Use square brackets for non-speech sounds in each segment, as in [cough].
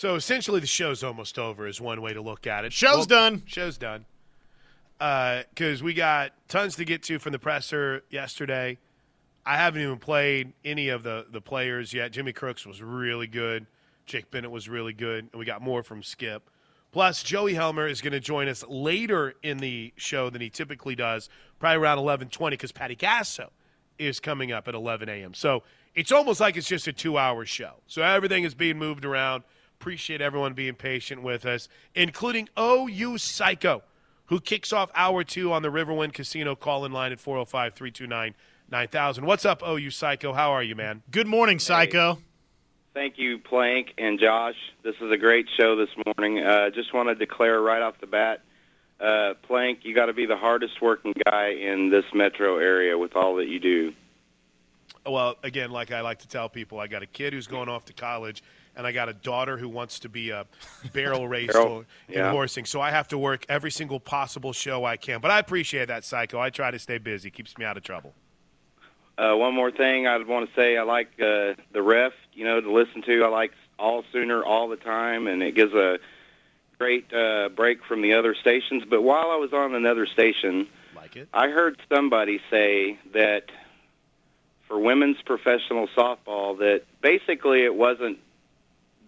So essentially, the show's almost over. Is one way to look at it. Show's done. Show's done. Uh, because we got tons to get to from the presser yesterday. I haven't even played any of the the players yet. Jimmy Crooks was really good. Jake Bennett was really good, and we got more from Skip. Plus, Joey Helmer is going to join us later in the show than he typically does, probably around eleven twenty, because Patty Gasso is coming up at eleven a.m. So it's almost like it's just a two-hour show. So everything is being moved around. Appreciate everyone being patient with us, including OU Psycho, who kicks off hour two on the Riverwind Casino call-in line at 405 329 9000. What's up, OU Psycho? How are you, man? Good morning, Psycho. Thank you, Plank and Josh. This is a great show this morning. Uh, just want to declare right off the bat, uh, Plank, you got to be the hardest working guy in this metro area with all that you do. Well, again, like I like to tell people, I got a kid who's going off to college, and I got a daughter who wants to be a [laughs] barrel racer Barrel, in yeah. horsing. So I have to work every single possible show I can. But I appreciate that, Psycho. I try to stay busy. Keeps me out of trouble. Uh, one more thing I'd want to say, I like uh, the ref, you know, to listen to. I like all Sooner all the time, and it gives a great uh, break from the other stations. But while I was on another station, Like it? I heard somebody say that for women's professional softball that basically it wasn't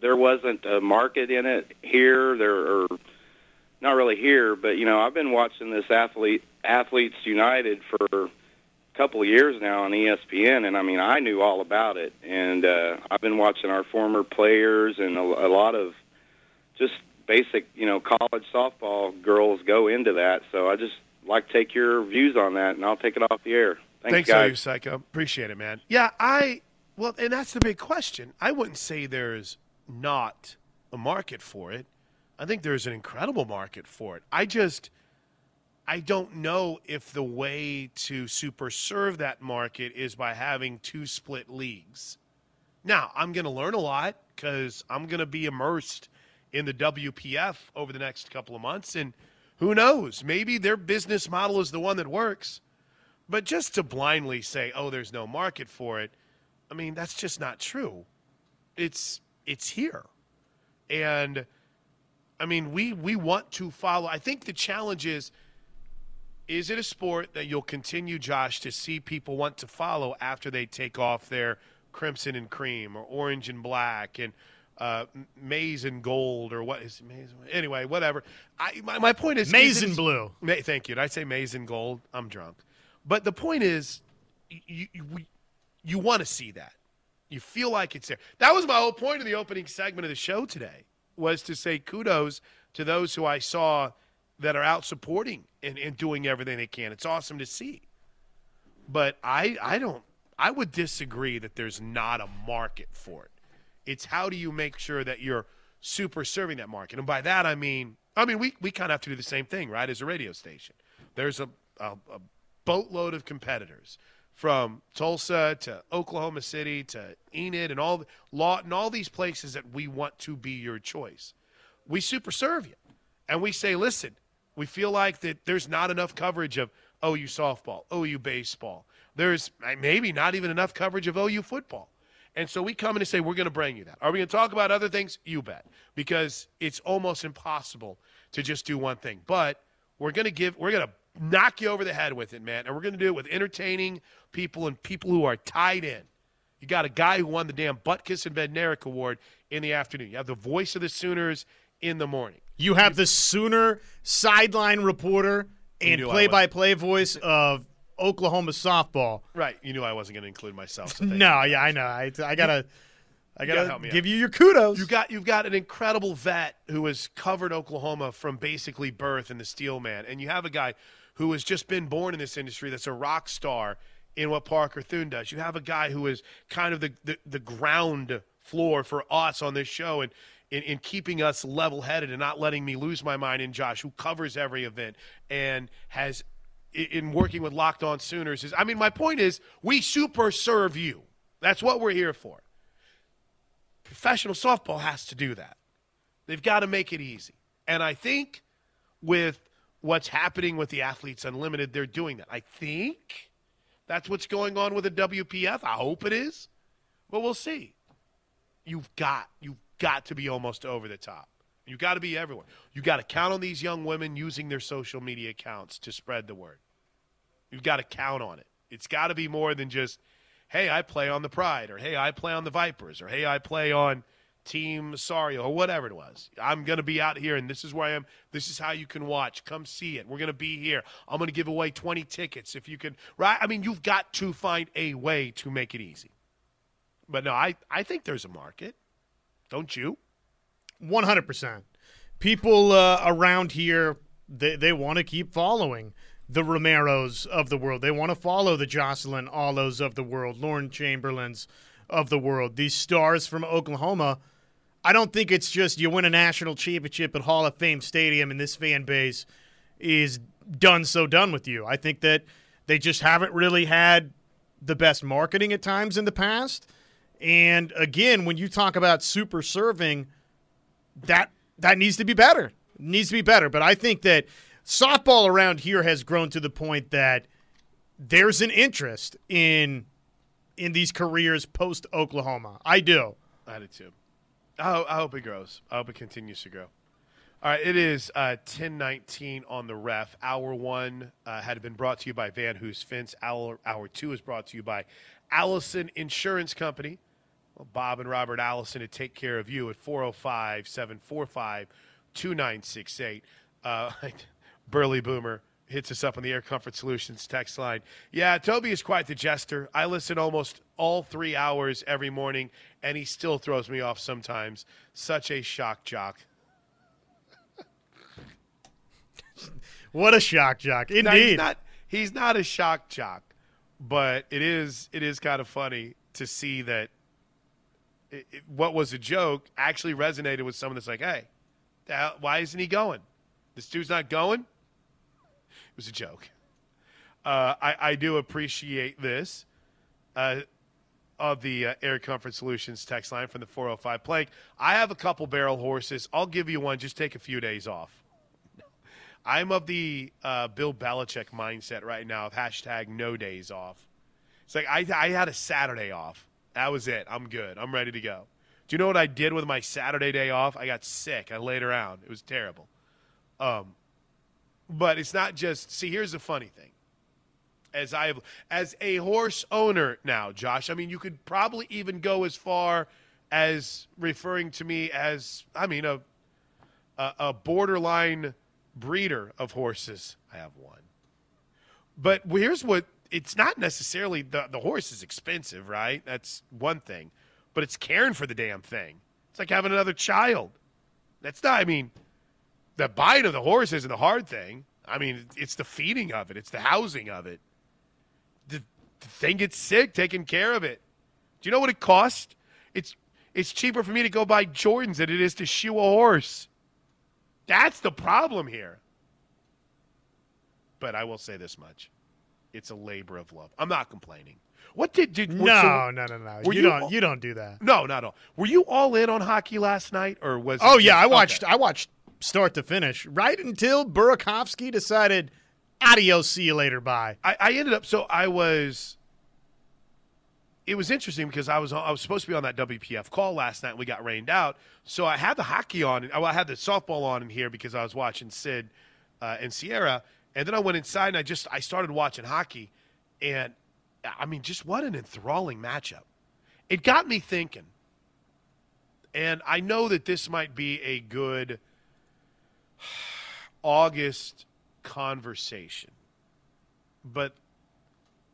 there wasn't a market in it here there or not really here but you know I've been watching this athlete athletes united for a couple of years now on ESPN and I mean I knew all about it and uh I've been watching our former players and a, a lot of just basic you know college softball girls go into that so I just like to take your views on that and I'll take it off the air Thanks, Thanks, guys. OU Psycho. Appreciate it, man. Yeah, I well, and that's the big question. I wouldn't say there's not a market for it. I think there's an incredible market for it. I just I don't know if the way to super serve that market is by having two split leagues. Now, I'm going to learn a lot because I'm going to be immersed in the WPF over the next couple of months. And who knows? Maybe their business model is the one that works. But just to blindly say, "Oh, there's no market for it," I mean, that's just not true. It's it's here, and I mean, we we want to follow. I think the challenge is: is it a sport that you'll continue, Josh, to see people want to follow after they take off their crimson and cream or orange and black and uh, maize and gold or what is it, maize? Anyway, whatever. I, my, my point is Maize is and blue. Ma- thank you. Did I say maize and gold? I'm drunk. But the point is, you you, you want to see that. You feel like it's there. That was my whole point of the opening segment of the show today was to say kudos to those who I saw that are out supporting and, and doing everything they can. It's awesome to see. But I I don't I would disagree that there's not a market for it. It's how do you make sure that you're super serving that market? And by that I mean I mean we, we kind of have to do the same thing, right? As a radio station. There's a, a, a boatload of competitors from Tulsa to Oklahoma City to Enid and all Lawton, all these places that we want to be your choice. We super serve you. And we say, listen, we feel like that there's not enough coverage of OU softball, OU baseball. There's maybe not even enough coverage of OU football. And so we come in and say, we're going to bring you that. Are we going to talk about other things? You bet. Because it's almost impossible to just do one thing. But we're going to give, we're going to knock you over the head with it, man. And we're going to do it with entertaining people and people who are tied in. You got a guy who won the damn Butkus and Bednarik Award in the afternoon. You have the voice of the Sooners in the morning. You have the Sooner sideline reporter and play-by-play voice of Oklahoma softball. Right. You knew I wasn't going to include myself. So [laughs] No, yeah, I know. I, I gotta, I gotta gotta help me give out. you your kudos. You got you've got an incredible vet who has covered Oklahoma from basically birth in the Steel Man, and you have a guy who has just been born in this industry that's a rock star in what Parker Thune does. You have a guy who is kind of the the, the ground floor for us on this show and. In, in keeping us level headed and not letting me lose my mind in Josh, who covers every event and has in working with Locked On Sooners is I mean, my point is we super serve you. That's what we're here for. Professional softball has to do that. They've got to make it easy. And I think with what's happening with the Athletes Unlimited, they're doing that. I think that's what's going on with the WPF. I hope it is. But we'll see. You've got you've got to be almost over the top. You've got to be everywhere. You've got to count on these young women using their social media accounts to spread the word. You've got to count on it. It's got to be more than just, hey, I play on the Pride, or hey, I play on the Vipers, or hey, I play on Team Sorry, or whatever it was. I'm going to be out here, and this is where I am. This is how you can watch. Come see it. We're going to be here. I'm going to give away 20 tickets if you can. Right? I mean, you've got to find a way to make it easy. But no, I, I think there's a market. Don't you? 100%. People uh, around here, they, they want to keep following the Romeros of the world. They want to follow the Jocelyn Alos of the world, Lauren Chamberlains of the world. These stars from Oklahoma, I don't think it's just you win a national championship at Hall of Fame Stadium and this fan base is done so done with you. I think that they just haven't really had the best marketing at times in the past. And again, when you talk about super serving, that that needs to be better. It needs to be better. But I think that softball around here has grown to the point that there's an interest in in these careers post Oklahoma. I do. I do too. I hope, I hope it grows. I hope it continues to grow. All right, it is uh, 1019 on the ref. Hour one uh, had been brought to you by Van Hoos Fence. Hour, hour two is brought to you by Allison Insurance Company. Well, Bob and Robert Allison to take care of you at 405 745 2968. Uh, [laughs] Burley Boomer hits us up on the Air Comfort Solutions text line. Yeah, Toby is quite the jester. I listen almost all three hours every morning, and he still throws me off sometimes. Such a shock jock. [laughs] What a shock jock. Indeed. Now, he's not he's not a shock jock, but it is it is kind of funny to see that it, it, what was a joke actually resonated with someone that's like, hey, hell, why isn't he going? This dude's not going. It was a joke. Uh, I, I do appreciate this uh, of the uh, Air Comfort Solutions text line from the 405 Plank. I have a couple barrel horses. I'll give you one. Just take a few days off. I'm of the uh, Bill Belichick mindset right now of hashtag no days off. It's like I, I had a Saturday off. That was it. I'm good. I'm ready to go. Do you know what I did with my Saturday day off? I got sick. I laid around. It was terrible. Um, but it's not just. See, here's the funny thing. As I have, as a horse owner now, Josh. I mean, you could probably even go as far as referring to me as, I mean, a a, borderline breeder of horses. I have one. But here's what it's not necessarily the, the horse is expensive, right? That's one thing. But it's caring for the damn thing. It's like having another child. That's not, I mean, the buying of the horse isn't the hard thing. I mean, it's the feeding of it, it's the housing of it. The, the thing gets sick, taking care of it. Do you know what it costs? It's it's cheaper for me to go buy Jordans than it is to shoe a horse. That's the problem here. But I will say this much. It's a labor of love. I'm not complaining. What did did No, so- no, no, no. You, you don't. all- You don't do that. no, not all. Were you all in on hockey last night, or was? Oh yeah, I watched. okay. I watched start to finish right until Burakovsky decided, "Adios, see you later, bye." I, I ended up. So I was. It was interesting because I was I was supposed to be on that WPF call last night. and We got rained out, so I had the hockey on. I had the softball on in here because I was watching Sid uh, and Sierra, and then I went inside and I just I started watching hockey, and I mean, just what an enthralling matchup! It got me thinking, and I know that this might be a good August conversation, but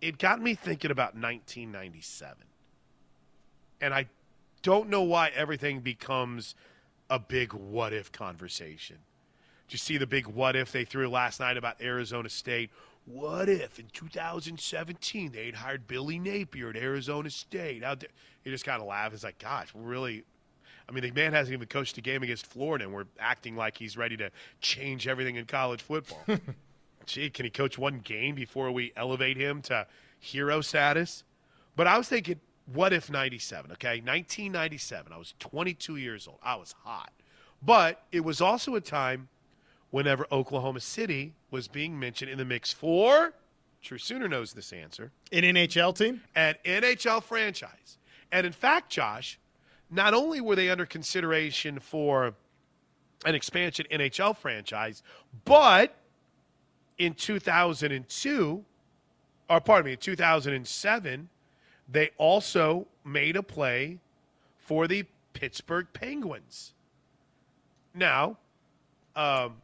it got me thinking about 1997. And I don't know why everything becomes a big what if conversation. Did you see the big what if they threw last night about Arizona State? What if in 2017 they'd hired Billy Napier at Arizona State? Out there, you just kind of laugh. It's like, gosh, really. I mean, the man hasn't even coached a game against Florida, and we're acting like he's ready to change everything in college football. [laughs] Gee, can he coach one game before we elevate him to hero status? But I was thinking, what if 97, okay? 1997. I was 22 years old. I was hot. But it was also a time whenever Oklahoma City was being mentioned in the mix for, True Sooner knows this answer, An NHL team. an NHL franchise. And in fact, Josh, not only were they under consideration for an expansion NHL franchise, but in 2002, or pardon me, in 2007, they also made a play for the Pittsburgh Penguins. Now, um,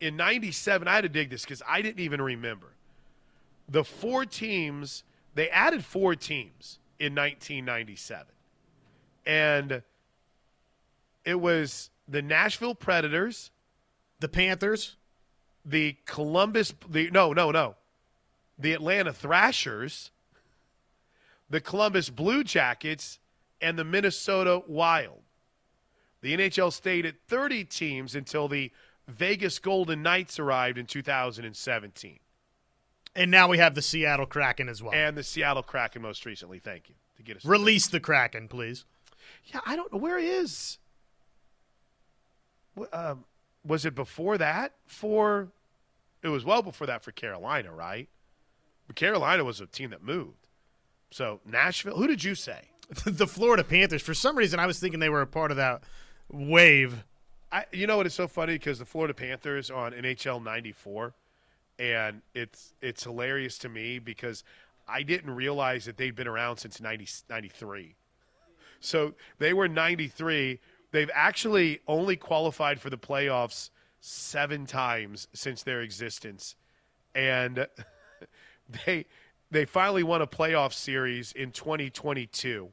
in 97, I had to dig this because I didn't even remember. The four teams, they added four teams in 1997. And it was the Nashville Predators, The Panthers. the Columbus, the no, no, no, the Atlanta Thrashers, the Columbus Blue Jackets, and the Minnesota Wild. The NHL stayed at 30 teams until the Vegas Golden Knights arrived in 2017, And now we have the Seattle Kraken as well. and the Seattle Kraken most recently. Thank you to get us Release the Kraken, please. Yeah, I don't know where is. Wh- Um, was it before that? For it was well before that for Carolina, right? But Carolina was a team that moved. So Nashville. Who did you say? [laughs] the Florida Panthers. For some reason, I was thinking they were a part of that wave. I, you know what is so funny because the Florida Panthers on NHL '94, and it's it's hilarious to me because I didn't realize that they'd been around since 90, 93. So they were 93. They've actually only qualified for the playoffs seven times since their existence, and [laughs] they they finally won a playoff series in 2022.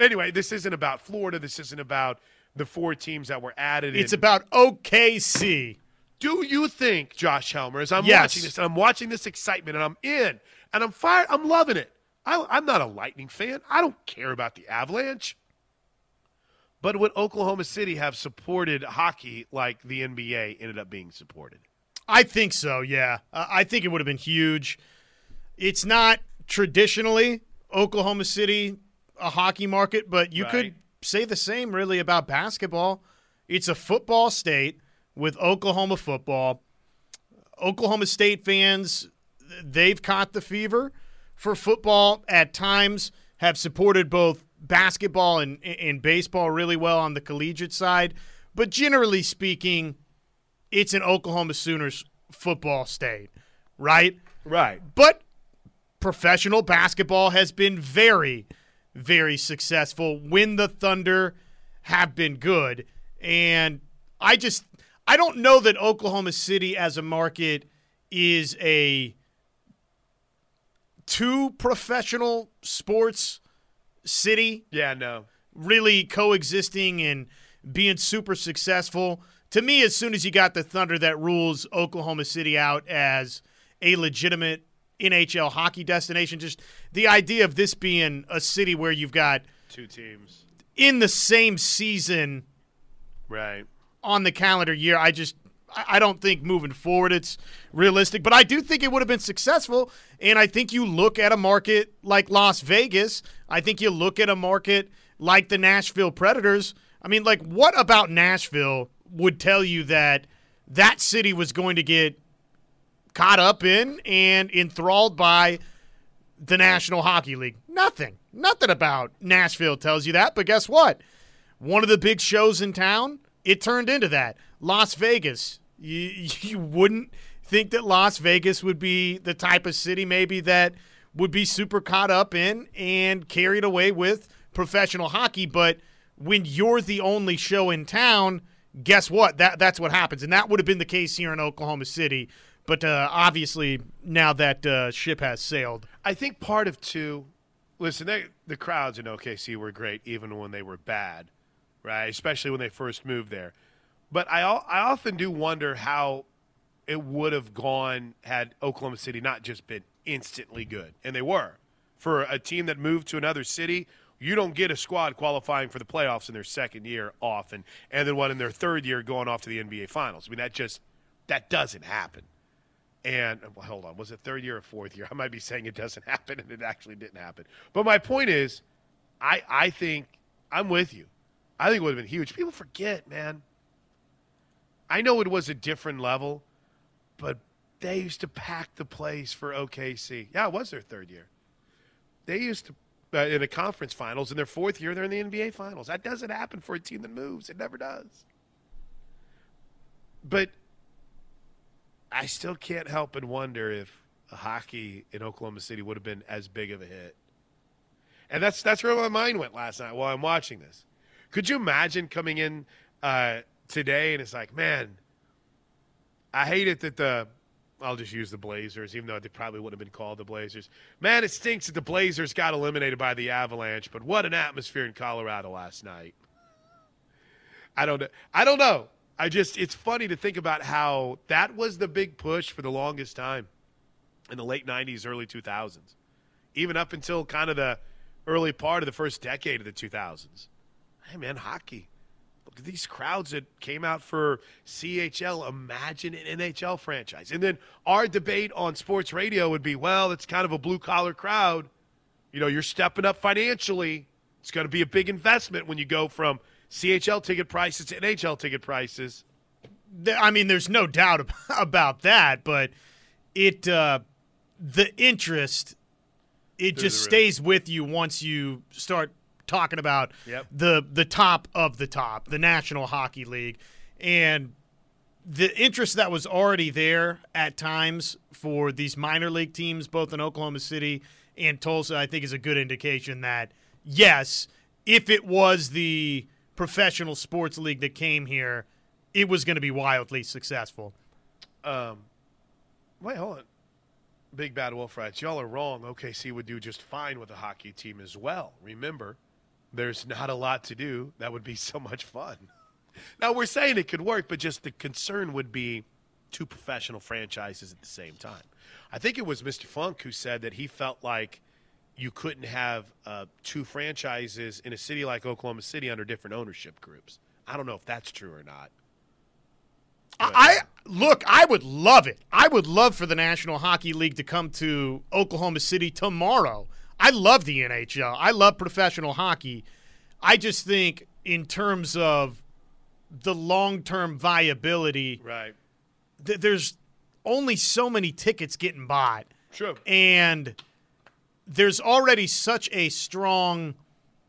Anyway, this isn't about Florida. This isn't about the four teams that were added. It's in. about OKC. Do you think, Josh Helmer, as I'm Yes. watching this and I'm watching this excitement and I'm in and I'm fired, I'm loving it. I, I'm not a Lightning fan. I don't care about the Avalanche. But would Oklahoma City have supported hockey like the NBA ended up being supported? I think so, yeah. Uh, I think it would have been huge. It's not traditionally Oklahoma City a hockey market, but you could say the same really about basketball. It's a football state with Oklahoma football. Oklahoma State fans, they've caught the fever for football at times, have supported both basketball and, and baseball really well on the collegiate side. But generally speaking, it's an Oklahoma Sooners football state, right? Right. But professional basketball has been very, very successful when the Thunder have been good. And I just, I don't know that Oklahoma City as a market is a two professional sports city Yeah, no. really coexisting and being super successful. To me, as soon as you got the Thunder, that rules Oklahoma City out as a legitimate NHL hockey destination. Just the idea of this being a city where you've got Two teams. in the same season Right. on the calendar year, I just I don't think moving forward it's realistic, but I do think it would have been successful. And I think you look at a market like Las Vegas. I think you look at a market like the Nashville Predators. I mean, like, what about Nashville would tell you that that city was going to get caught up in and enthralled by the National Hockey League? Nothing. Nothing about Nashville tells you that. But guess what? One of the big shows in town, it turned into that. Las Vegas. You, [laughs] you wouldn't think that Las Vegas would be the type of city maybe that would be super caught up in and carried away with professional hockey. But when you're the only show in town, guess what? That that's what happens, and that would have been the case here in Oklahoma City. But uh, obviously, now that uh, ship has sailed, I think part of two. Listen, they, the crowds in OKC were great, even when they were bad, right? Especially when they first moved there. But I, I often do wonder how it would have gone had Oklahoma City not just been instantly good, and they were. For a team that moved to another city, you don't get a squad qualifying for the playoffs in their second year often, and then one in their third year going off to the NBA Finals. I mean, that just that doesn't happen. And well, hold on, was it third year or fourth year? [laughs] I might be saying it doesn't happen, and it actually didn't happen. But my point is, I I think I'm with you. I think it would have been huge. People forget, man. I know it was a different level, but they used to pack the place for OKC. Yeah, it was their third year. They used to uh, in the conference finals. In their fourth year, they're in the NBA finals. That doesn't happen for a team that moves. It never does. But I still can't help but wonder if hockey in Oklahoma City would have been as big of a hit. And that's that's where my mind went last night while I'm watching this. Could you imagine coming in uh, today and it's like, man, I hate it that the I'll just use the Blazers, even though they probably wouldn't have been called the Blazers. Man, it stinks that the Blazers got eliminated by the Avalanche, but what an atmosphere in Colorado last night. I don't know. I don't know. I just it's funny to think about how that was the big push for the longest time in the late 90s, early 2000s. Even up until kind of the early part of the first decade of the 2000s. Hey man, hockey. Look at these crowds that came out for CHL. Imagine an NHL franchise. And then our debate on sports radio would be, well, it's kind of a blue collar crowd. You know, you're stepping up financially. It's going to be a big investment when you go from CHL ticket prices to NHL ticket prices. I mean, there's no doubt [laughs] about that, but it uh, the interest it just stays with you once you start talking about yep. the the top of the top, the National Hockey League, and the interest that was already there at times for these minor league teams, both in Oklahoma City and Tulsa, I think is a good indication that yes, if it was the professional sports league that came here, it was going to be wildly successful. Um, wait, hold on. Big Bad Wolf Rats, y'all are wrong. OKC would do just fine with a hockey team as well. Remember, there's not a lot to do. That would be [laughs] so much fun. Now, we're saying it could work, but just the concern would be two professional franchises at the same time. I think it was Mr. Funk who said that he felt like you couldn't have uh, two franchises in a city like Oklahoma City under different ownership groups. I don't know if that's true or not. I look, I would love it. I would love for the National Hockey League to come to Oklahoma City tomorrow. I love the NHL. I love professional hockey. I just think in terms of the long-term viability, right? Th- there's only so many tickets getting bought. Sure. And there's already such a strong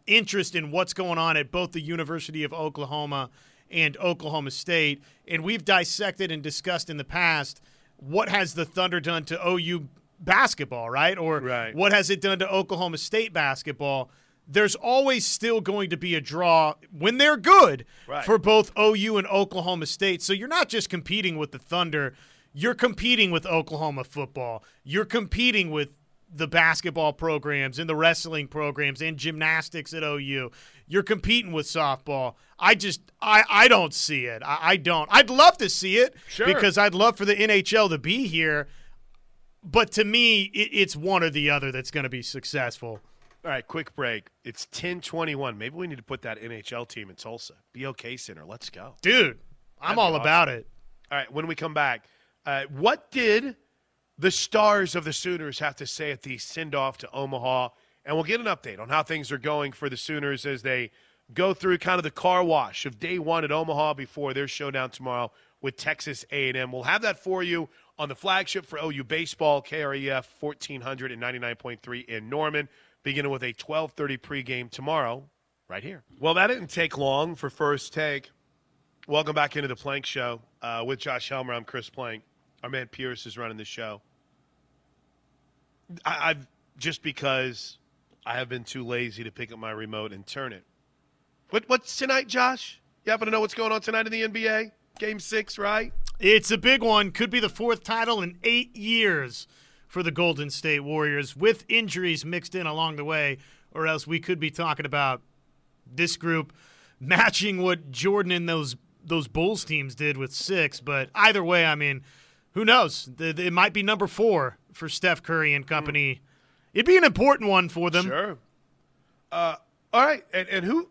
interest in what's going on at both the University of Oklahoma and Oklahoma State. And we've dissected and discussed in the past what has the Thunder done to OU basketball, right? Or right. what has it done to Oklahoma State basketball? There's always still going to be a draw when they're good right. for both OU and Oklahoma State. So you're not just competing with the Thunder, you're competing with Oklahoma football. You're competing with the basketball programs and the wrestling programs and gymnastics at OU. You're competing with softball. I just I I don't see it. I, I don't. I'd love to see it sure. because I'd love for the NHL to be here. But to me, it, it's one or the other that's going to be successful. All right, quick break. It's 1021. Maybe we need to put that NHL team in Tulsa. BOK Center. Let's go. Dude, I'm all awesome. about it. All right, when we come back, uh, what did the stars of the Sooners have to say at the send off to Omaha? And we'll get an update on how things are going for the Sooners as they go through kind of the car wash of day one at Omaha before their showdown tomorrow with Texas A&M. We'll have that for you on the flagship for OU baseball, KREF 1499.3 in Norman beginning with a 12:30 pregame tomorrow, right here. Well, that didn't take long for first take. Welcome back into the Plank Show uh, with Josh Helmer. I'm Chris Plank. Our man Pierce is running the show. I, I've just because I have been too lazy to pick up my remote and turn it. What, what's tonight, Josh? You happen to know what's going on tonight in the NBA? Game six, right? It's a big one. Could be the fourth title in eight years for the Golden State Warriors with injuries mixed in along the way, or else we could be talking about this group [laughs] matching what Jordan and those those Bulls teams did with six. But either way, I mean, who knows? It might be number four for Steph Curry and company. It'd be an important one for them. Sure. Uh, all right, and, and who?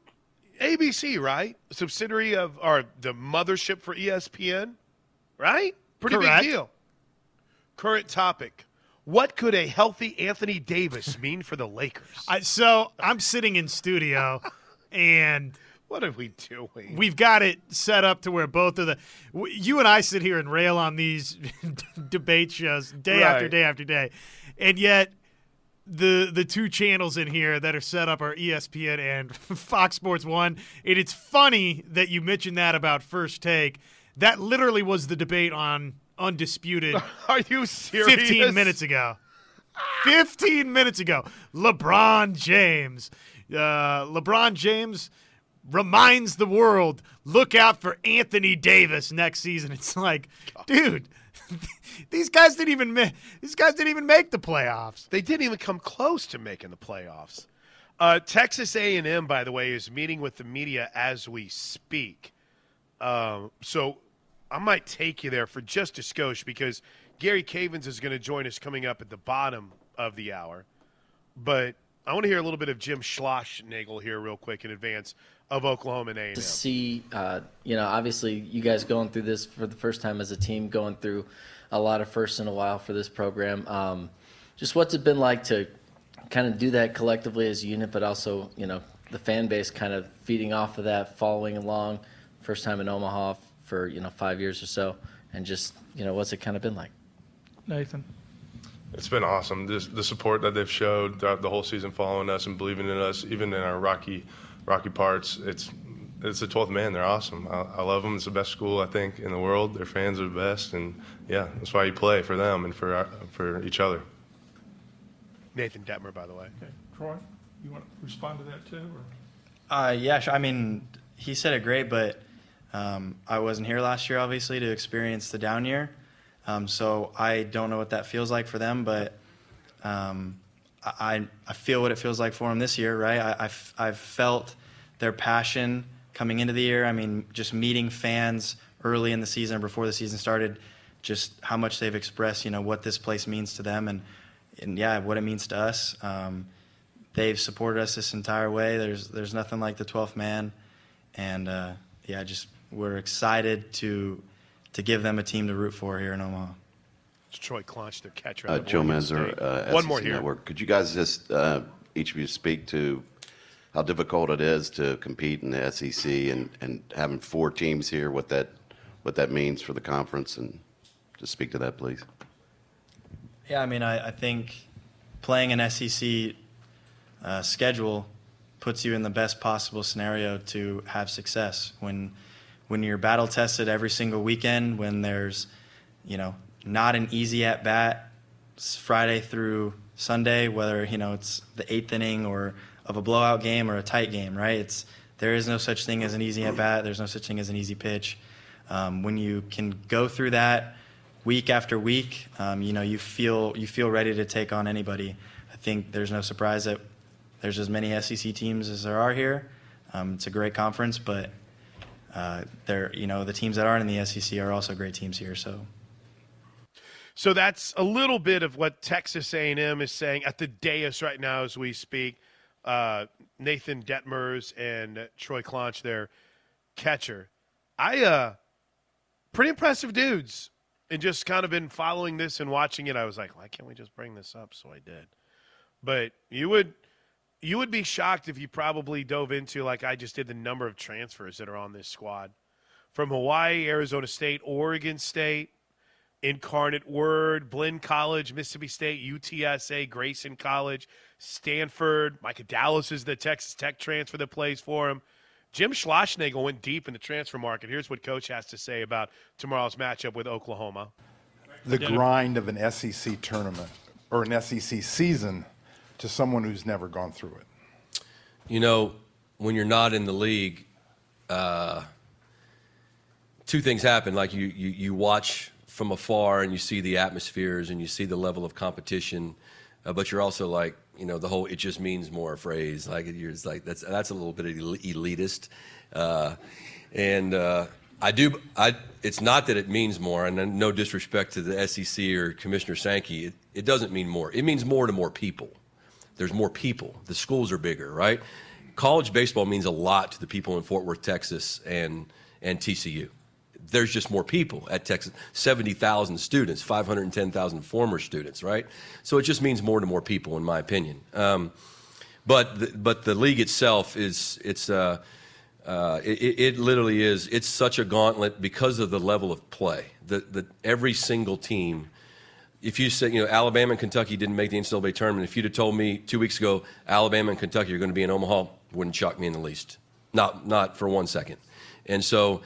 ABC, right? Subsidiary of or the mothership for ESPN, right? Pretty Correct. big deal. Current topic. What could a healthy Anthony Davis [laughs] mean for the Lakers? I, so I'm sitting in studio, [laughs] and what are we doing? We've got it set up to where both of the you and I sit here and rail on these [laughs] debate shows day right. after day after day, and yet the the two channels in here that are set up are ESPN and Fox Sports One. And it's funny that you mentioned that about first take. That literally was the debate on Undisputed. [laughs] Are you serious? 15 minutes ago. 15 minutes ago. LeBron James. Uh, LeBron James reminds the world look out for Anthony Davis next season. It's like, dude, [laughs] these guys didn't even ma- these guys didn't even make the playoffs. They didn't even come close to making the playoffs. Uh, Texas A&M, by the way, is meeting with the media as we speak. Um, so I might take you there for just a skosh because Gary Cavens is going to join us coming up at the bottom of the hour. But I want to hear a little bit of Jim Schlossnagle here real quick in advance of Oklahoma and A&M. To see, uh, you know, obviously you guys going through this for the first time as a team, going through a lot of firsts in a while for this program. Um, just what's it been like to kind of do that collectively as a unit, but also, you know, the fan base kind of feeding off of that, following along. First time in Omaha for you know five years or so, and just you know what's it kind of been like? Nathan. It's been awesome. This, the support that they've showed throughout the whole season, following us and believing in us, even in our rocky, rocky parts. It's it's the 12th man. They're awesome. I, I, love them. It's the best school I think in the world. Their fans are the best, and yeah, that's why you play for them and for our, for each other. Nathan Dettmer, by the way. Okay, Troy, you want to respond to that too? Or? Uh, yeah, I mean, he said it great, but um, I wasn't here last year, obviously, to experience the down year. Um, so I don't know what that feels like for them, but um, I, I feel what it feels like for them this year, right? I, I've, I've felt their passion coming into the year. I mean, just meeting fans early in the season, before the season started, just how much they've expressed, you know, what this place means to them and, and yeah, what it means to us. Um, they've supported us this entire way. There's, there's nothing like the 12th man. And uh, yeah, just we're excited to to give them a team to root for here in Omaha. It's Troy Claunch, their catcher. Uh, Joe Messer, uh, One more here. Network. Could you guys just uh, each of you speak to how difficult it is to compete in the SEC and, and having four teams here, what that what that means for the conference, and just speak to that, please. Yeah, I mean, I, I think playing an SEC uh, schedule puts you in the best possible scenario to have success when when you're battle tested every single weekend, when there's, you know, not an easy at bat Friday through Sunday, whether you know it's the eighth inning or of a blowout game or a tight game, right? It's there is no such thing as an easy at bat. There's no such thing as an easy pitch. Um, when you can go through that week after week, um, you know you feel you feel ready to take on anybody. I think there's no surprise that there's as many SEC teams as there are here. Um, it's a great conference, but uh, you know the teams that aren't in the SEC are also great teams here. So. So that's a little bit of what Texas A&M is saying at the dais right now as we speak. Uh, Nathan Dettmers and Troy Claunch, their catcher. I uh, pretty impressive dudes, and just kind of been following this and watching it. I was like, why can't we just bring this up? So I did. But you would you would be shocked if you probably dove into like I just did the number of transfers that are on this squad from Hawaii, Arizona State, Oregon State, Incarnate Word, Blinn College, Mississippi State, UTSA, Grayson College, Stanford. Micah Dallas is the Texas Tech transfer that plays for him. Jim Schlossnagle went deep in the transfer market. Here's what Coach has to say about tomorrow's matchup with Oklahoma. The grind of an SEC tournament or an SEC season to someone who's never gone through it? You know, when you're not in the league, uh, two things happen. Like you, you, you watch from afar and you see the atmospheres and you see the level of competition, uh, but you're also like, you know, the whole "it just means more" phrase. Like you're just like that's that's a little bit elitist, uh, and uh, I do. I it's not that it means more, and no disrespect to the SEC or Commissioner Sankey. It, it doesn't mean more. It means more to more people there's more people. The schools are bigger, right? College baseball means a lot to the people in Fort Worth, Texas, and and TCU. There's just more people at Texas. Seventy thousand students, five hundred ten thousand former students, right? So it just means more to more people, in my opinion. Um, but the, but the league itself is it's. Uh, uh, it, it, literally is. It's such a gauntlet because of the level of play. The, the, every single team if you said, you know, Alabama and Kentucky didn't make the NCAA tournament, if you'd have told me two weeks ago Alabama and Kentucky are going to be in Omaha, wouldn't shock me in the least. Not, not for one second. And so,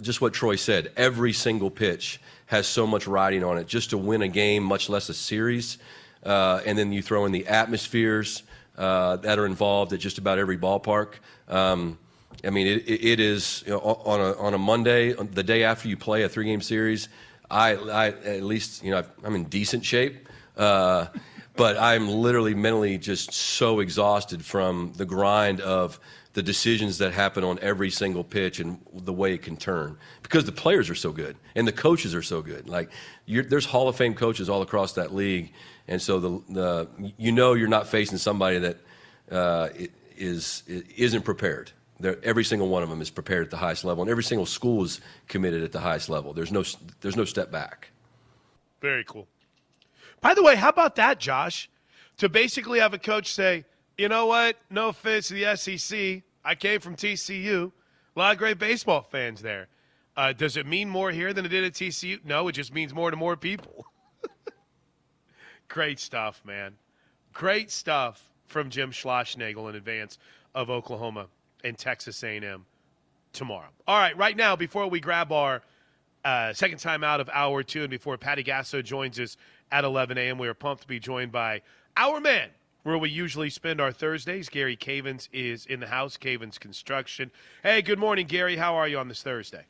just what Troy said, every single pitch has so much riding on it just to win a game, much less a series. Uh, and then you throw in the atmospheres uh, that are involved at just about every ballpark. Um, I mean, it, it is you know, on a on a Monday, the day after you play a three game series. I, I at least you know I'm in decent shape, uh, but I'm literally mentally just so exhausted from the grind of the decisions that happen on every single pitch and the way it can turn because the players are so good and the coaches are so good. Like there's Hall of Fame coaches all across that league, and so the the you know you're not facing somebody that uh, is isn't prepared. Every single one of them is prepared at the highest level, and every single school is committed at the highest level. There's no, there's no step back. Very cool. By the way, how about that, Josh? To basically have a coach say, you know what? No offense to the SEC. I came from TCU. A lot of great baseball fans there. Uh, does it mean more here than it did at TCU? No, it just means more to more people. [laughs] great stuff, man. Great stuff from Jim Schlossnagle in advance of Oklahoma and Texas A&M tomorrow. All right, right now, before we grab our uh, second time out of hour two, and before Patty Gasso joins us at 11 a.m., we are pumped to be joined by our man, where we usually spend our Thursdays. Gary Cavens is in the house, Cavens Construction. Hey, good morning, Gary. How are you on this Thursday?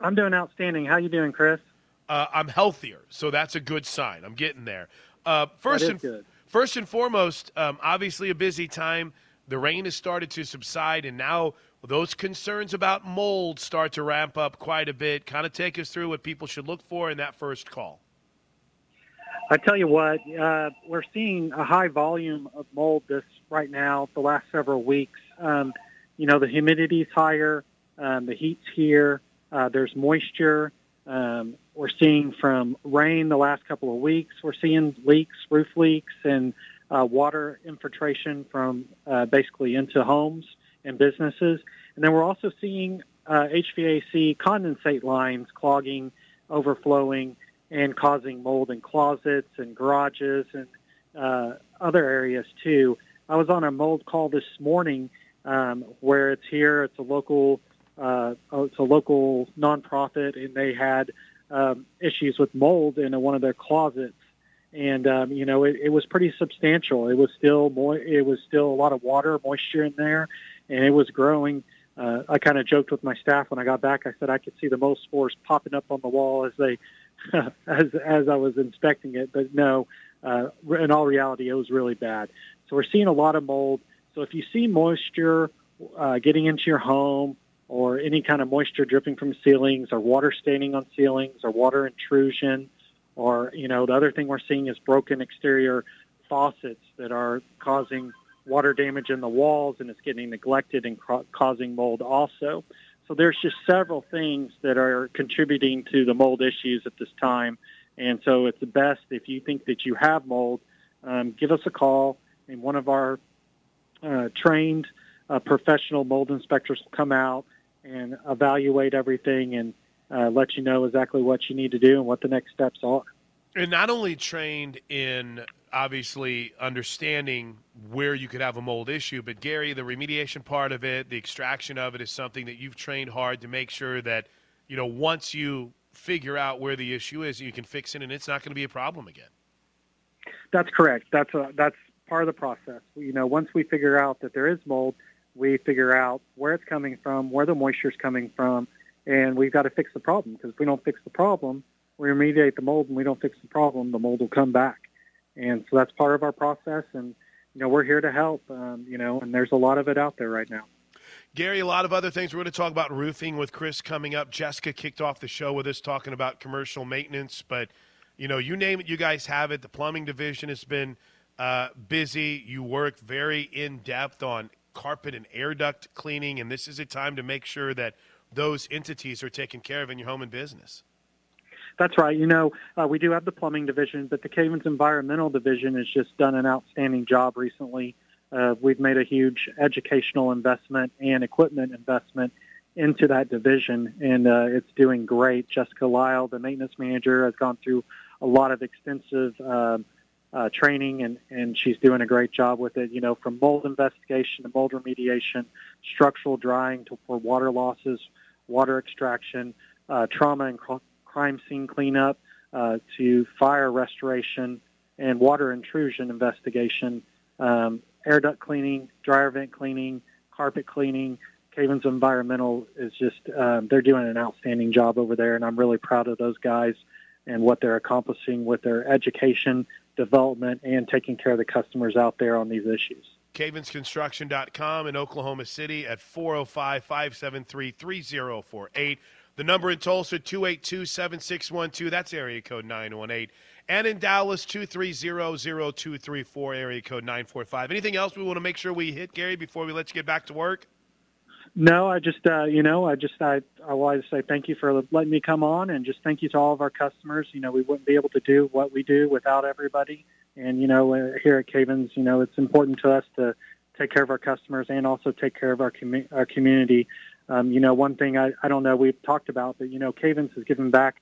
I'm doing outstanding. How you doing, Chris? Uh, I'm healthier, so that's a good sign. I'm getting there. Uh, first and good. first and foremost, um, obviously a busy time the rain has started to subside, and now those concerns about mold start to ramp up quite a bit. Kind of take us through what people should look for in that first call. I tell you what, uh, we're seeing a high volume of mold this right now. The last several weeks, um, you know, the humidity's higher, um, the heat's here. Uh, there's moisture. Um, we're seeing from rain the last couple of weeks. We're seeing leaks, roof leaks, and uh, water infiltration from uh, basically into homes and businesses. And then we're also seeing uh, HVAC condensate lines clogging, overflowing, and causing mold in closets and garages and uh, other areas too. I was on a mold call this morning um, where it's here. It's a local, uh, it's a local nonprofit, and they had um, issues with mold in one of their closets and um, you know it, it was pretty substantial. It was still mo- it was still a lot of water, moisture in there, and it was growing. Uh, I kind of joked with my staff when I got back. I said I could see the mold spores popping up on the wall as they [laughs] as as I was inspecting it, but no, uh, in all reality, it was really bad. So we're seeing a lot of mold. So if you see moisture uh, getting into your home, or any kind of moisture dripping from ceilings, or water staining on ceilings, or water intrusion, or, you know, the other thing we're seeing is broken exterior faucets that are causing water damage in the walls and it's getting neglected and ca- causing mold also. So there's just several things that are contributing to the mold issues at this time. And so it's best if you think that you have mold, um, give us a call and one of our uh, trained uh, professional mold inspectors will come out and evaluate everything and uh, let you know exactly what you need to do and what the next steps are. And not only trained in obviously understanding where you could have a mold issue, but Gary, the remediation part of it, the extraction of it is something that you've trained hard to make sure that, you know, once you figure out where the issue is, you can fix it and it's not going to be a problem again. That's correct. That's a, that's part of the process. You know, once we figure out that there is mold, we figure out where it's coming from, where the moisture is coming from, and we've got to fix the problem because if we don't fix the problem, we remediate the mold and we don't fix the problem, the mold will come back. And so that's part of our process. And, you know, we're here to help, um, you know, and there's a lot of it out there right now. Gary, a lot of other things. We're going to talk about roofing with Chris coming up. Jessica kicked off the show with us talking about commercial maintenance, but, you know, you name it, you guys have it. The plumbing division has been uh, busy. You work very in depth on carpet and air duct cleaning, and this is a time to make sure that – those entities are taken care of in your home and business. That's right. You know, uh, we do have the plumbing division, but the Cavens Environmental Division has just done an outstanding job recently. Uh, we've made a huge educational investment and equipment investment into that division, and uh, it's doing great. Jessica Lyle, the maintenance manager, has gone through a lot of extensive um, uh, training, and, and she's doing a great job with it. You know, from mold investigation to mold remediation, structural drying to, for water losses, water extraction, uh, trauma and cr- crime scene cleanup, uh, to fire restoration and water intrusion investigation, um, air duct cleaning, dryer vent cleaning, carpet cleaning. Cavens Environmental is just, um, they're doing an outstanding job over there, and I'm really proud of those guys and what they're accomplishing with their education, development, and taking care of the customers out there on these issues. CavensConstruction.com in Oklahoma City at 405 573 3048. The number in Tulsa, 282 7612. That's area code 918. And in Dallas, 230 0234, area code 945. Anything else we want to make sure we hit, Gary, before we let you get back to work? No, I just, uh, you know, I just, I, I wanted to say thank you for letting me come on and just thank you to all of our customers. You know, we wouldn't be able to do what we do without everybody. And, you know, uh, here at Cavens, you know, it's important to us to take care of our customers and also take care of our, commu- our community. Um, you know, one thing I, I don't know we've talked about, but, you know, Cavens has given back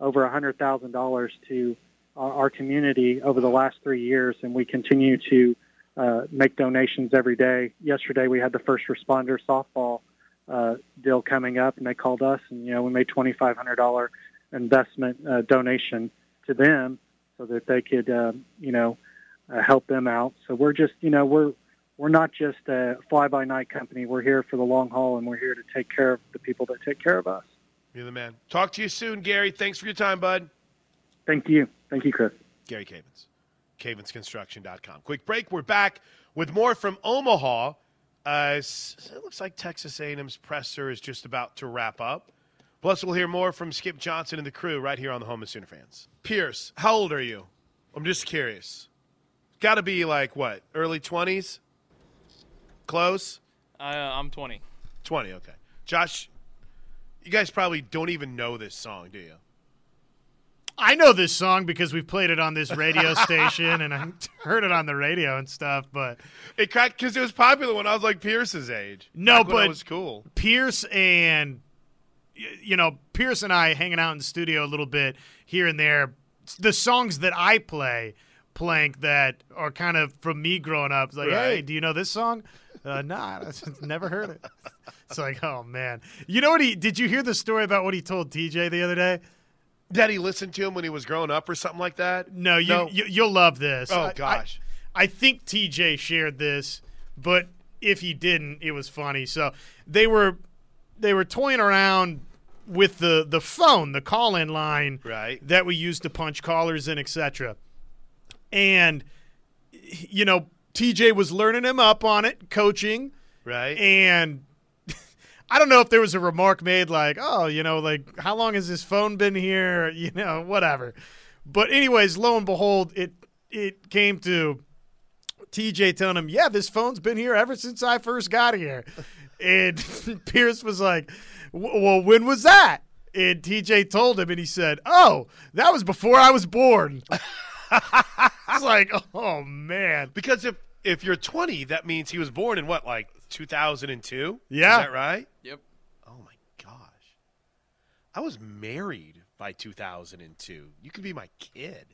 over a $100,000 to our, our community over the last three years, and we continue to uh, make donations every day. Yesterday, we had the first responder softball uh, deal coming up, and they called us, and you know we made twenty five hundred dollar investment uh, donation to them so that they could uh, you know uh, help them out. So we're just you know we're we're not just a fly by night company. We're here for the long haul, and we're here to take care of the people that take care of us. You're the man. Talk to you soon, Gary. Thanks for your time, bud. Thank you. Thank you, Chris. Gary Cavens, cavensconstruction.com. Quick break. We're back with more from Omaha. Uh, it looks like Texas A&M's presser is just about to wrap up. Plus, we'll hear more from Skip Johnson and the crew right here on the Home of Sooner Fans. Pierce, how old are you? I'm just curious. Got to be like what, early 20s? Close? Uh, I'm 20. 20, okay. Josh, you guys probably don't even know this song, do you? I know this song because we've played it on this radio [laughs] station and I heard it on the radio and stuff. But it cracked because it was popular when I was like Pierce's age. No, but it was cool. Pierce and you know Pierce and I hanging out in the studio a little bit here and there. The songs that I play, Plank, that are kind of from me growing up. It's like, Right. hey, do you know this song? Uh, [laughs] nah, I've never heard it. [laughs] It's like, oh man. You know what he? Did you hear the story about what he told TJ the other day? That he listened to him when he was growing up or something like that? No, you, you you'll love this. Oh, I- I- gosh. I, think TJ shared this, but if he didn't, it was funny. So they were they were toying around with the the phone, the call in line Right. that we used to punch callers in, etc. And you know, TJ was learning him up on it, coaching, Right. and [laughs] I don't know if there was a remark made like, "Oh, you know, like how long has this phone been here?" [laughs] You know, whatever. But anyways, lo and behold, it it came to TJ telling him, "Yeah, this phone's been here ever since I first got here." And [laughs] Pierce was like, "Well, when was that?" And TJ told him, and he said, "Oh, that was before I was born." [laughs] it's like, oh man. Because if if you're 20, that means he was born in what, like 2002? Yeah. Is that right? Yep. Oh my gosh. I was married by 2002. You could be my kid.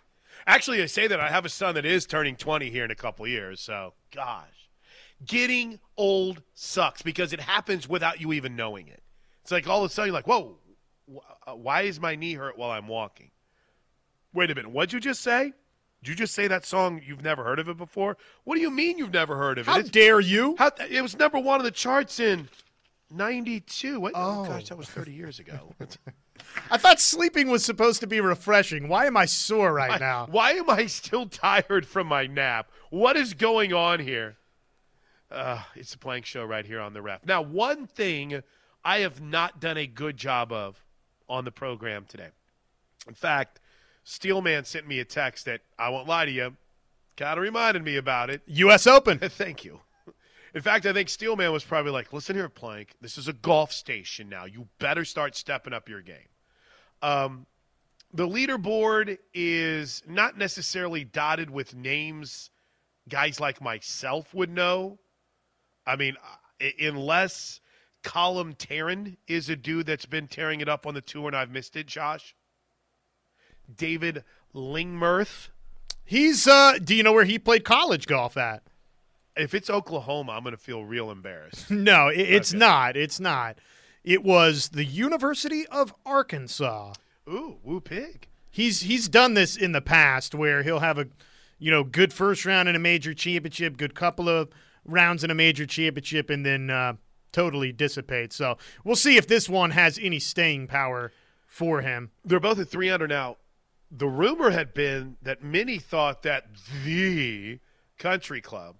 Actually, I say that I have a son that is turning 20 here in a couple years. So, gosh, getting old sucks because it happens without you even knowing it. It's like all of a sudden you're like, whoa, wh- uh, why is my knee hurt while I'm walking? Wait a minute, what'd you just say? Did you just say that song? You've never heard of it before? What do you mean you've never heard of it? How It's- dare you? how, it was number one on the charts in '92. What? Oh. Oh. gosh, that was 30 years ago. [laughs] I thought sleeping was supposed to be refreshing. Why am I sore right Why- now? Why am I still tired from my nap? What is going on here? Uh, it's a plank show right here on the ref. Now, one thing I have not done a good job of on the program today. In fact, Steelman sent me a text that I won't lie to you, kind of reminded me about it. U.S. Open. [laughs] Thank you. In fact, I think Steelman was probably like, listen here, Plank, this is a golf station now. You better start stepping up your game. Um, the leaderboard is not necessarily dotted with names guys like myself would know. I mean, unless Callum Tarren is a dude that's been tearing it up on the tour and I've missed it, Josh. David Lingmerth. He's. uh Do you know where he played college golf at? If it's Oklahoma, I'm going to feel real embarrassed. [laughs] No, it, it's Okay. not. It's not. It was the University of Arkansas. Ooh, woo pig. He's he's done this in the past where he'll have a you know good first round in a major championship, good couple of rounds in a major championship, and then uh, totally dissipates. So we'll see if this one has any staying power for him. They're both at 300 now. The rumor had been that many thought that the country club,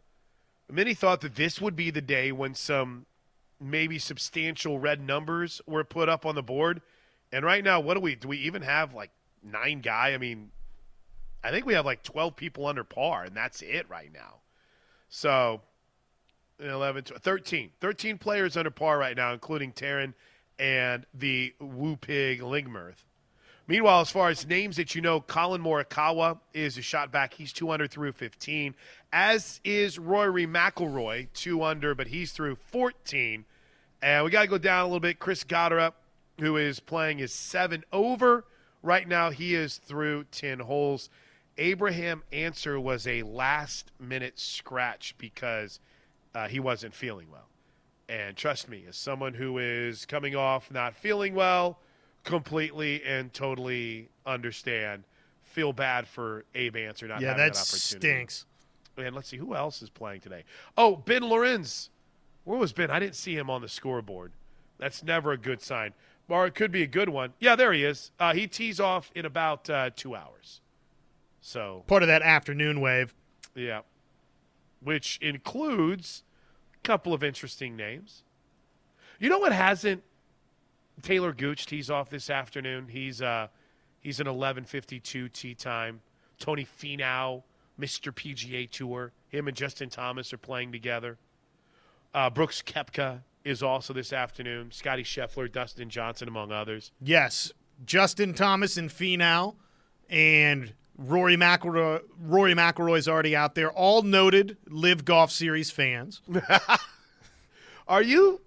many thought that this would be the day when some maybe substantial red numbers were put up on the board. And right now, what do we do? We even have like nine guy. I mean, I think we have like 12 people under par, and that's it right now. So 11, 12, 13. 13 players under par right now, including Tarren and the Woo Pig Lingmerth. Meanwhile, as far as names that you know, Collin Morikawa is a shot back. He's two under through 15, as is Rory McIlroy, two under, but he's through 14. And we got to go down a little bit. Chris Gotterup, who is playing his seven over right now, he is through 10 holes. Abraham Ancer was a last minute scratch because uh, he wasn't feeling well. And trust me, as someone who is coming off not feeling well, completely and totally understand, feel bad for Abe Ancer not yeah, having that that opportunity. stinks. And let's see who else is playing today. Oh, Ben Lorenz. Where was Ben? I didn't see him on the scoreboard. That's never a good sign. Or it could be a good one. Yeah, there he is. Uh, he tees off in about uh, two hours. So Part of that afternoon wave. yeah, which includes couple of interesting names. You know what hasn't? Taylor Gooch tees off this afternoon. He's uh he's an 11:52 tee time. Tony Finau, Mr. PGA Tour. Him and Justin Thomas are playing together. Uh, Brooks Koepka is also this afternoon. Scotty Scheffler, Dustin Johnson, among others. Yes, Justin Thomas and Finau, and Rory McIlroy. Rory McIlroy's already out there. All noted LIV Golf Series fans. [laughs] Are you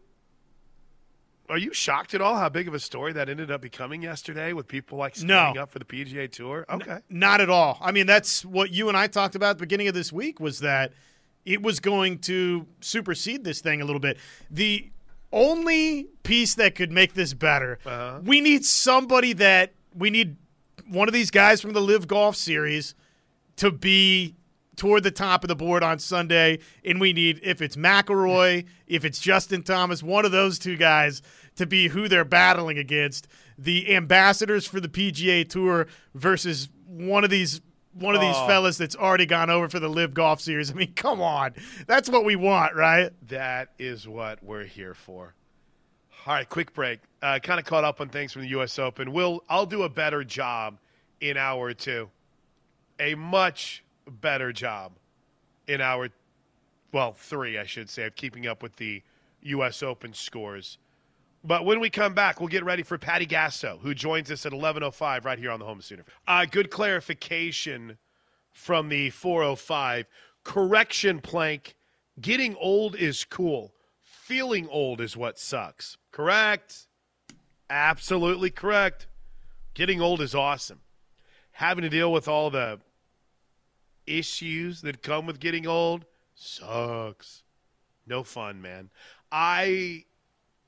are you shocked at all how big of a story that ended up becoming yesterday with people like standing No. up for the PGA Tour? Okay. Not at all. I mean, that's what you and I talked about at the beginning of this week was that it was going to supersede this thing a little bit. The only piece that could make this better, Uh-huh. we need somebody that we need one of these guys from the LIV Golf Series to be toward the top of the board on Sunday, and we need if it's McIlroy, [laughs] if it's Justin Thomas, one of those two guys to be who they're battling against. The ambassadors for the PGA Tour versus one of these one of these Oh. fellas that's already gone over for the LIV Golf Series. I mean, come on, that's what we want, right? That is what we're here for. All right, quick break. Uh, kind of caught up on things from the U.S. Open. We'll I'll do a better job in hour two, a much better job in hour, well, three, I should say, of keeping up with the U.S. Open scores. But when we come back, we'll get ready for Patty Gasso, who joins us at 11.05 right here on the Home Sooner. Uh, good clarification from the 405. Correction, Plank. Getting old is cool. Feeling old is what sucks. Correct. Absolutely correct. Getting old is awesome. Having to deal with all the issues that come with getting old sucks. No fun, man. I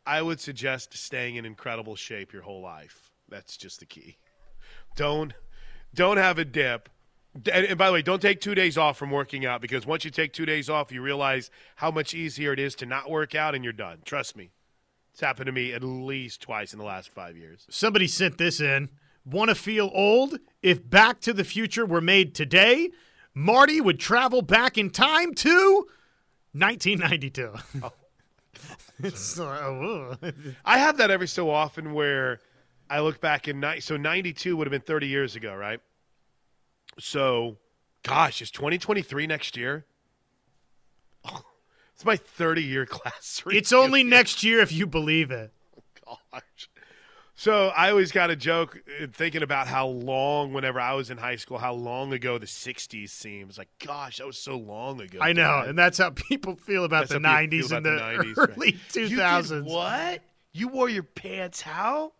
I would suggest staying in incredible shape your whole life. That's just the key. Don't don't have a dip. And, and by the way, don't take two days off from working out because once you take two days off, you realize how much easier it is to not work out, and you're done. Trust me, it's happened to me at least twice in the last five years. Somebody sent this in. Want to feel old? If Back to the Future were made today, Marty would travel back in time to 1992. [laughs] it's, uh, oh, I have that every so often where I look back in ni- so 92 would have been 30 years ago, right? So, gosh, is 2023 next year? It's my 30 year [laughs] class. it's only next year if you believe it. Gosh. So I always got a joke uh, thinking about how long, whenever I was in high school, how long ago the '60s seems. Like, gosh, that was so long ago. I know, and that's how people feel about That's the 90s feel and the, the 90s, right. early did 2000s. what? You wore your pants how?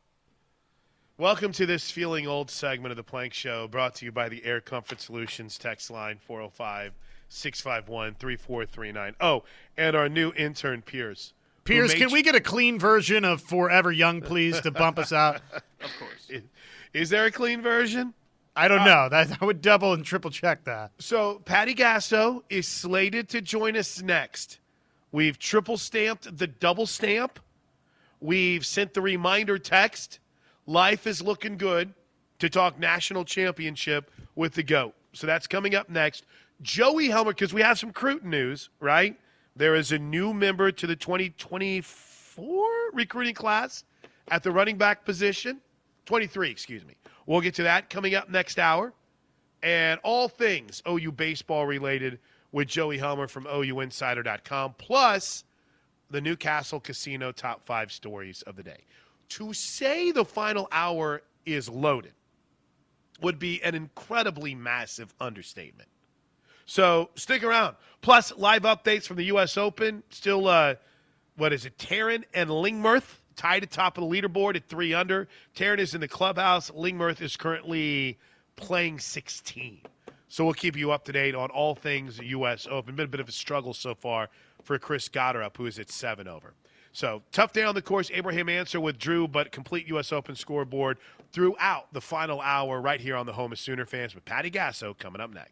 Welcome to this feeling old segment of the Plank Show, brought to you by the Air Comfort Solutions text line 405 651 3439. Oh, and our new intern, Piers. who Piers, made can we get a clean version of Forever Young, please, to bump us out? [laughs] Of course. Is, is there a clean version? I don't uh, know. That I would double and triple check that. So, Patty Gasso is slated to join us next. We've triple stamped the double stamp. We've sent the reminder text. Life is looking good to talk national championship with the GOAT. So that's coming up next. Joey Helmer, because we have some Cruton news, right? There is a new member to the 2024 recruiting class at the running back position. 23, excuse me. We'll get to that coming up next hour. And all things OU baseball related with Joey Helmer from OUinsider.com, plus the Newcastle Casino top five stories of the day. To say the final hour is loaded would be an incredibly massive understatement. So stick around. Plus, live updates from the U.S. Open. Still, uh, what is it? Tarren and Lingmerth tied at top of the leaderboard at three under. Tarren is in the clubhouse. Lingmerth is currently playing 16. So we'll keep you up to date on all things U.S. Open. Been a bit of a struggle so far for Chris Gotterup, who is at seven over. So tough day on the course. Abraham Ancer withdrew, but complete U.S. Open scoreboard throughout the final hour right here on the home of Sooner fans with Patty Gasso coming up next.